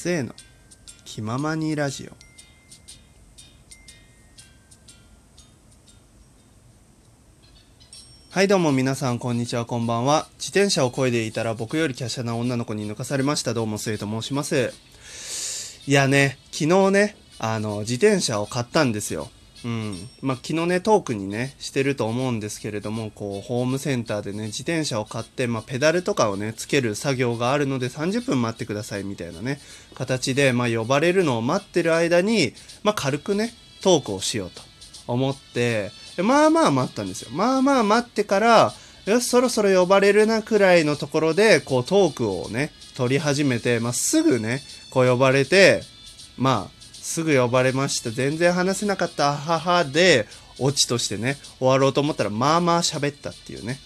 せーの気ままにラジオ。はいどうも皆さんこんにちはこんばんは。自転車を漕いでいたら僕より華奢な女の子に抜かされました。どうもせいと申します。いやね昨日ねあの自転車を買ったんですよ。うん。まあ、昨日ねトークにねしてると思うんですけれどもこうホームセンターでね自転車を買って、まあ、ペダルとかをねつける作業があるので30分待ってくださいみたいなね形で、まあ、呼ばれるのを待ってる間に、まあ、軽くねトークをしようと思ってまあまあ待ったんですよ。まあまあ待ってからよしそろそろ呼ばれるなくらいのところでこうトークをね取り始めて、まあ、すぐねこう呼ばれてまあすぐ呼ばれました。全然話せなかった母で、オチとしてね、終わろうと思ったら、まあまあ喋ったっていうね。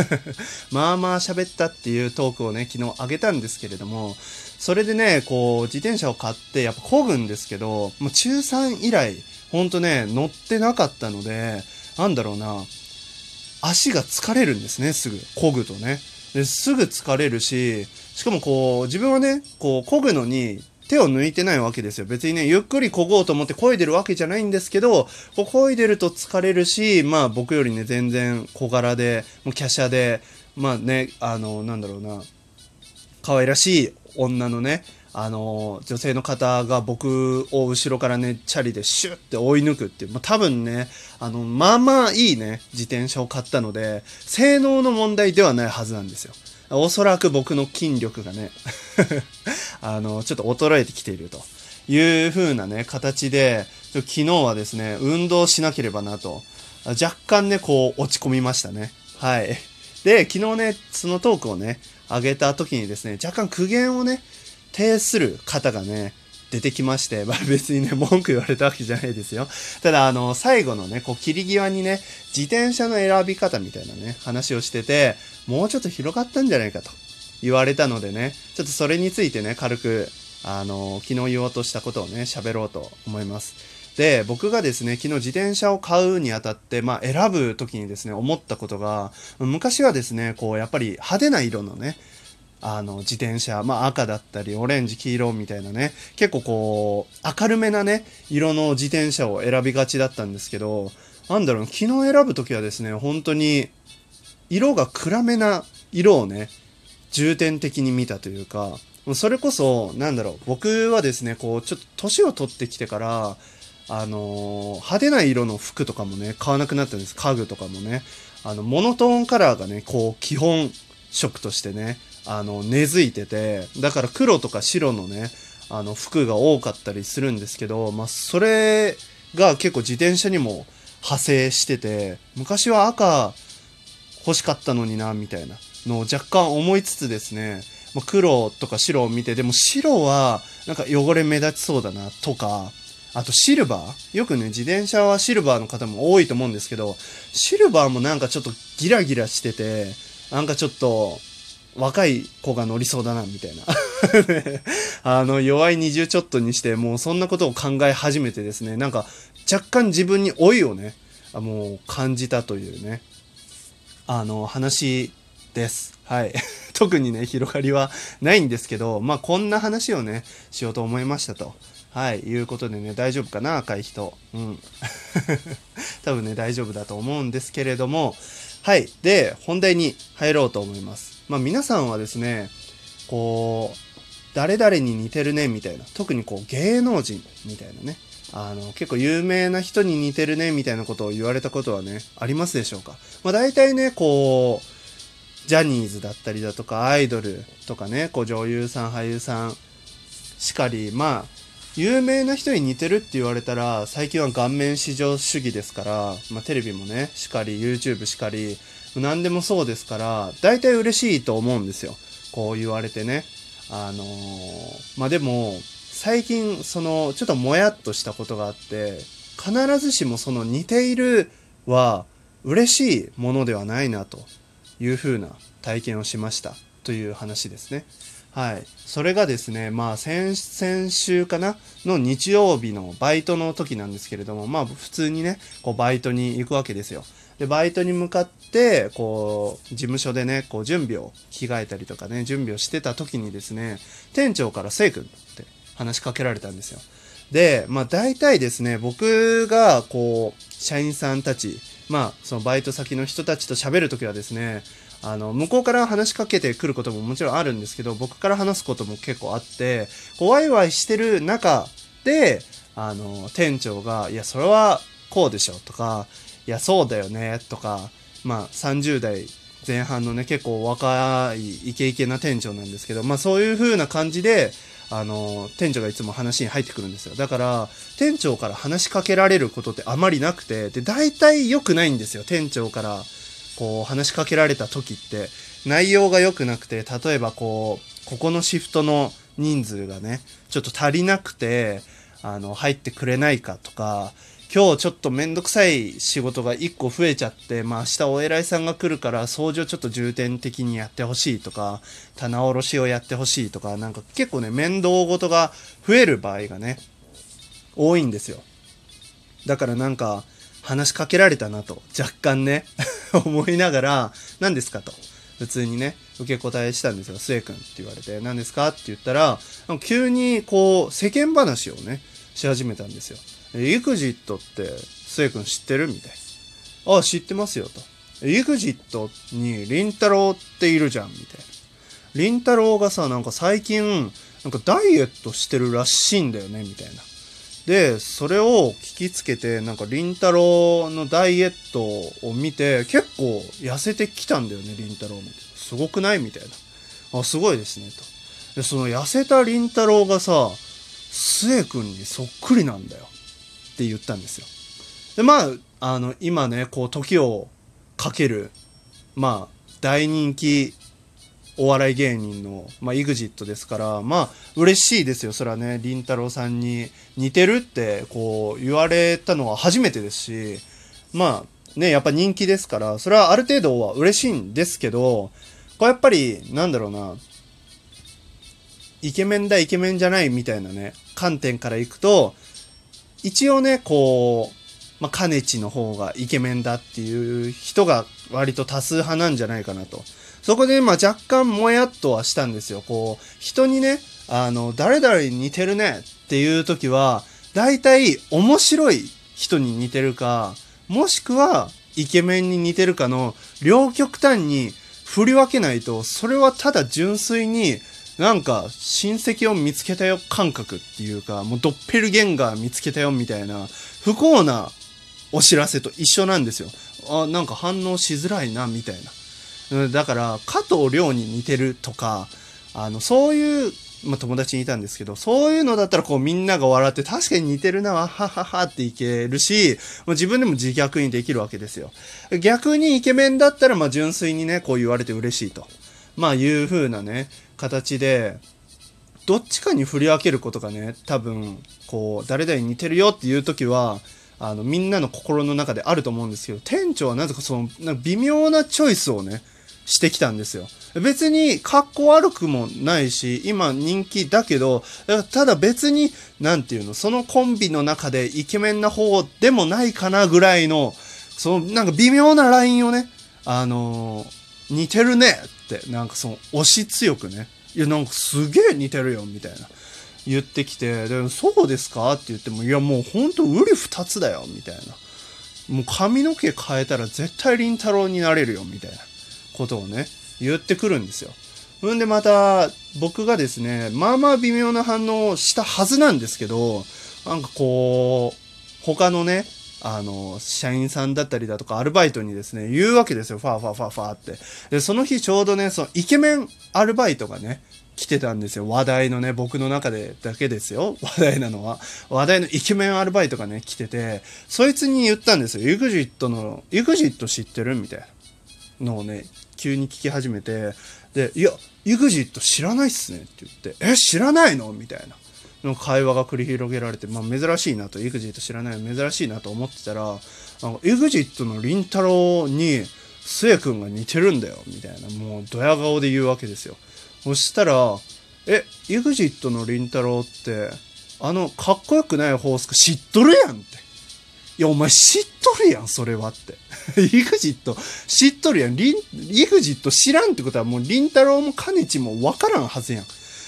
まあまあ喋ったっていうトークをね、昨日あげたんですけれども、それでね、こう、自転車を買って、やっぱ漕ぐんですけど、もう中3以来、ほんとね、乗ってなかったので、なんだろうな、足が疲れるんですね、すぐ。漕ぐとね。ですぐ疲れるし、しかもこう、自分はね、こう、漕ぐのに、手を抜いてないわけですよ。別にね、ゆっくり漕ごうと思って漕いでるわけじゃないんですけど、こう漕いでると疲れるし、まあ僕よりね、全然小柄で、もう華奢で、まあね、あの、なんだろうな、可愛らしい女のね、あの、女性の方が僕を後ろからね、チャリでシュッて追い抜くっていう、まあ、多分ね、あの、まあまあいいね、自転車を買ったので、性能の問題ではないはずなんですよ。おそらく僕の筋力がね あの、ちょっと衰えてきているという風なね、形で、昨日はですね、運動しなければなと、若干ね、こう、落ち込みましたね。はい。で、昨日ね、そのトークをね、上げた時にですね、若干苦言をね、呈する方がね、出てきまして、まあ 別にね、文句言われたわけじゃないですよ。ただ、あの、最後のね、こう、切り際にね、自転車の選び方みたいなね、話をしてて、もうちょっと広がったんじゃないかと言われたのでね、ちょっとそれについてね、軽く、あの、昨日言おうとしたことをね、喋ろうと思います。で、僕がですね、昨日自転車を買うにあたって、まあ、選ぶ時にですね、思ったことが、昔はですね、こう、やっぱり派手な色のね、あの、自転車、まあ赤だったり、オレンジ、黄色みたいなね、結構こう、明るめなね、色の自転車を選びがちだったんですけど、なんだろう、昨日選ぶときはですね、本当に、色が暗めな色をね、重点的に見たというか、それこそ、なんだろう、僕はですね、こう、ちょっと年を取ってきてから、あのー、派手な色の服とかもね、買わなくなったんです。家具とかもね。あの、モノトーンカラーがね、こう、基本色としてね、あの、根付いてて、だから黒とか白のね、あの、服が多かったりするんですけど、まあ、それが結構自転車にも派生してて、昔は赤欲しかったのにな、みたいなのを若干思いつつですね、まあ、黒とか白を見て、でも白はなんか汚れ目立ちそうだな、とか、あとシルバー？よくね、自転車はシルバーの方も多いと思うんですけど、シルバーもなんかちょっとギラギラしてて、なんかちょっと、若い子が乗りそうだな、みたいな。あの、弱い20ちょっとにして、もうそんなことを考え始めてですね、なんか、若干自分に老いをね、もう感じたというね、あの、話です。はい。特にね、広がりはないんですけど、まあ、こんな話をね、しようと思いましたと。はい、いうことでね、大丈夫かな、赤い人。うん。多分ね、大丈夫だと思うんですけれども、はい。で、本題に入ろうと思います。まあ、皆さんはですね、こう、誰々に似てるね、みたいな。特にこう、芸能人みたいなね。あの、結構有名な人に似てるね、みたいなことを言われたことはね、ありますでしょうか？まあ、大体ね、こう、ジャニーズだったりだとか、アイドルとかね、こう、女優さん、俳優さんしかり、まあ、有名な人に似てるって言われたら、最近は顔面至上主義ですから、まあ、テレビもね、しかり、YouTube しかり、何でもそうですから、大体嬉しいと思うんですよ。こう言われてね。あのー、まあ、でも、最近、その、ちょっともやっとしたことがあって、必ずしもその似ているは嬉しいものではないなというふうな体験をしましたという話ですね。はい。それがですね、まあ先、先週かなの日曜日のバイトの時なんですけれども、まあ普通にね、こうバイトに行くわけですよ。で、バイトに向かって、こう、事務所でね、こう、準備を着替えたりとかね、準備をしてた時にですね、店長からせい君って話しかけられたんですよ。で、まあ大体ですね、僕がこう、社員さんたち、まあそのバイト先の人たちと喋るときはですね、あの、向こうから話しかけてくることももちろんあるんですけど、僕から話すことも結構あって、こうワイワイしてる中で、あの、店長が、いや、それはこうでしょとか、いや、そうだよね、とか、まあ30代前半のね、結構若いイケイケな店長なんですけど、まあそういう風な感じで、あの、店長がいつも話に入ってくるんですよ。だから、店長から話しかけられることってあまりなくて、で、大体良くないんですよ。店長から、こう、話しかけられた時って、内容が良くなくて、例えばこう、ここのシフトの人数がね、ちょっと足りなくて、あの、入ってくれないかとか、今日ちょっとめんどくさい仕事が1個増えちゃって、まあ明日お偉いさんが来るから掃除をちょっと重点的にやってほしいとか、棚卸しをやってほしいとか、なんか結構ね、面倒事が増える場合がね、多いんですよ。だからなんか、話しかけられたなと、若干ね、思いながら、何ですかと。普通にね、受け答えしたんですよ。末君って言われて、何ですかって言ったら、急にこう、世間話をね、し始めたんですよ。え EXIT って、末君知ってるみたいな。ああ、知ってますよと。EXIT に、りんたろーっているじゃん、みたいな。りんたろーがさ、なんか最近、なんかダイエットしてるらしいんだよね、みたいな。で、それを聞きつけて、なんか、りんたろーのダイエットを見て、結構痩せてきたんだよね、りんたろーみたいな。すごくないみたいな。あ、すごいですね、と。で、その痩せたりんたろーがさ、末君にそっくりなんだよ。って言ったんですよ。で、まあ、あの、今ね、こう、時をかける、まあ、大人気お笑い芸人の、まあ、EXIT ですから、まあ、嬉しいですよ。それはね、りんたろーさんに似てるって、こう、言われたのは初めてですし、まあ、ね、やっぱ人気ですから、それはある程度は嬉しいんですけど、これやっぱり、なんだろうな、イケメンだ、イケメンじゃないみたいなね、観点からいくと、一応ね、こう、まあ、かねちの方がイケメンだっていう人が割と多数派なんじゃないかなと。そこで、まあ、若干もやっとはしたんですよ。こう、人にね、あの、誰々に似てるねっていう時は、大体面白い人に似てるか、もしくはイケメンに似てるかの両極端に振り分けないと、それはただ純粋になんか親戚を見つけたよ感覚っていうか、もうドッペルゲンガー見つけたよみたいな不幸なお知らせと一緒なんですよ。あ、なんか反応しづらいなみたいな。うんだから、加藤亮に似てるとか、あの、そういう、まあ、友達にいたんですけど、そういうのだったらこうみんなが笑って確かに似てるな、ははははっていけるし、もう自分でも自虐にできるわけですよ。逆にイケメンだったら、まあ、純粋にね、こう言われて嬉しいと。まあ、いう風なね、形で、どっちかに振り分けることがね、多分、こう、誰々に似てるよっていう時は、あの、みんなの心の中であると思うんですけど、店長はなぜかその、な微妙なチョイスをね、してきたんですよ。別に格好悪くもないし、今人気だけど、ただ別に、なんていうの、そのコンビの中でイケメンな方でもないかなぐらいの、そのなんか微妙なラインをね、あのー似てるねって、なんかその押し強くね、いやなんかすげえ似てるよみたいな。言ってきて、でも、そうですか？って言っても、いやもうほんと瓜二つだよみたいな。もう髪の毛変えたら絶対凛太郎になれるよみたいなことをね、言ってくるんですよ。んでまた、僕がですね、まあまあ微妙な反応をしたはずなんですけど、なんかこう、他のね、あの、社員さんだったりだとか、アルバイトにですね、言うわけですよ。ファーファーファーファーって。で、その日ちょうどね、そのイケメンアルバイトがね、来てたんですよ。話題のね、僕の中でだけですよ。話題なのは。話題のイケメンアルバイトがね、来てて、そいつに言ったんですよ。EXIT の、EXIT 知ってる？みたいなのをね、急に聞き始めて、で、いや、EXIT 知らないっすねって言って、え、知らないの？みたいな。の会話が繰り広げられて、まあ珍しいなと、EXIT 知らないの珍しいなと思ってたら、なんか EXIT のりんたろーに、末君が似てるんだよ、みたいな、もうドヤ顔で言うわけですよ。そしたら、え、EXIT のりんたろーって、あの、かっこよくないホースか知っとるやんっていや、お前知っとるやん、それはって。イグジット知っとるやん。リン、イグジット知らんってことはもう、リンタロウもカネチもわからんはずやん。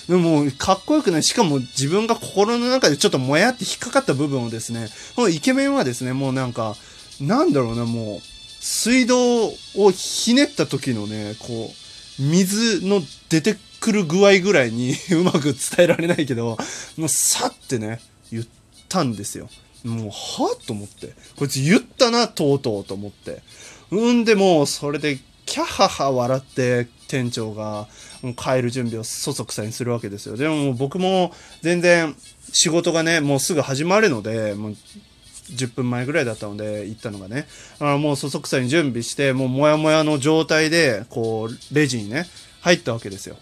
でも、かっこよくない。しかも自分が心の中でちょっともやって引っかかった部分をですね、このイケメンはですね、もうなんか、なんだろうな、もう、水道をひねった時のね、こう、水の出てくる具合ぐらいに うまく伝えられないけど、もうさってね、言ったんですよ。もう、はと思って。こいつ言ったな、とうとうと思って。うんでもう、それで、キャハハ笑って、店長が、もう帰る準備をそそくさにするわけですよ。でもも僕も、全然、仕事がね、もうすぐ始まるので、もう、10分前ぐらいだったので行ったのがねあもうそそくさに準備してもうモヤモヤの状態でこうレジにね入ったわけですよ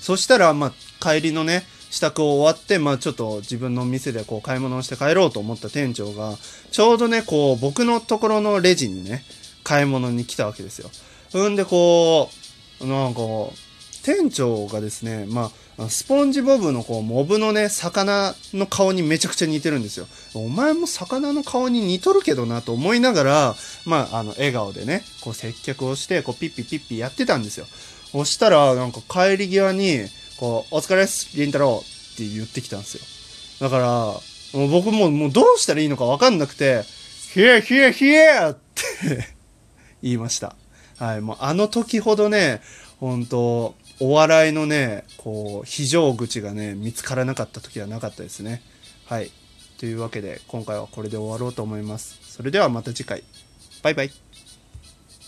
そしたらまあ帰りのね支度を終わってまあちょっと自分の店でこう買い物をして帰ろうと思った店長がちょうどねこう僕のところのレジにね買い物に来たわけですよ。うんでこうなんか店長がですねまあスポンジボブのこうモブのね魚の顔にめちゃくちゃ似てるんですよ。お前も魚の顔に似とるけどなと思いながらまああの笑顔でねこう接客をしてこうピッピピッピやってたんですよ。そしたらなんか帰り際にこうお疲れですりんたろうって言ってきたんですよ。だからもう僕ももうどうしたらいいのか分かんなくて「ひえひえひえ!」って 言いました。はいもうあの時ほどね本当お笑いのねこう非常口がね見つからなかった時はなかったですね。はい。というわけで今回はこれで終わろうと思います。それではまた次回。バイバイ。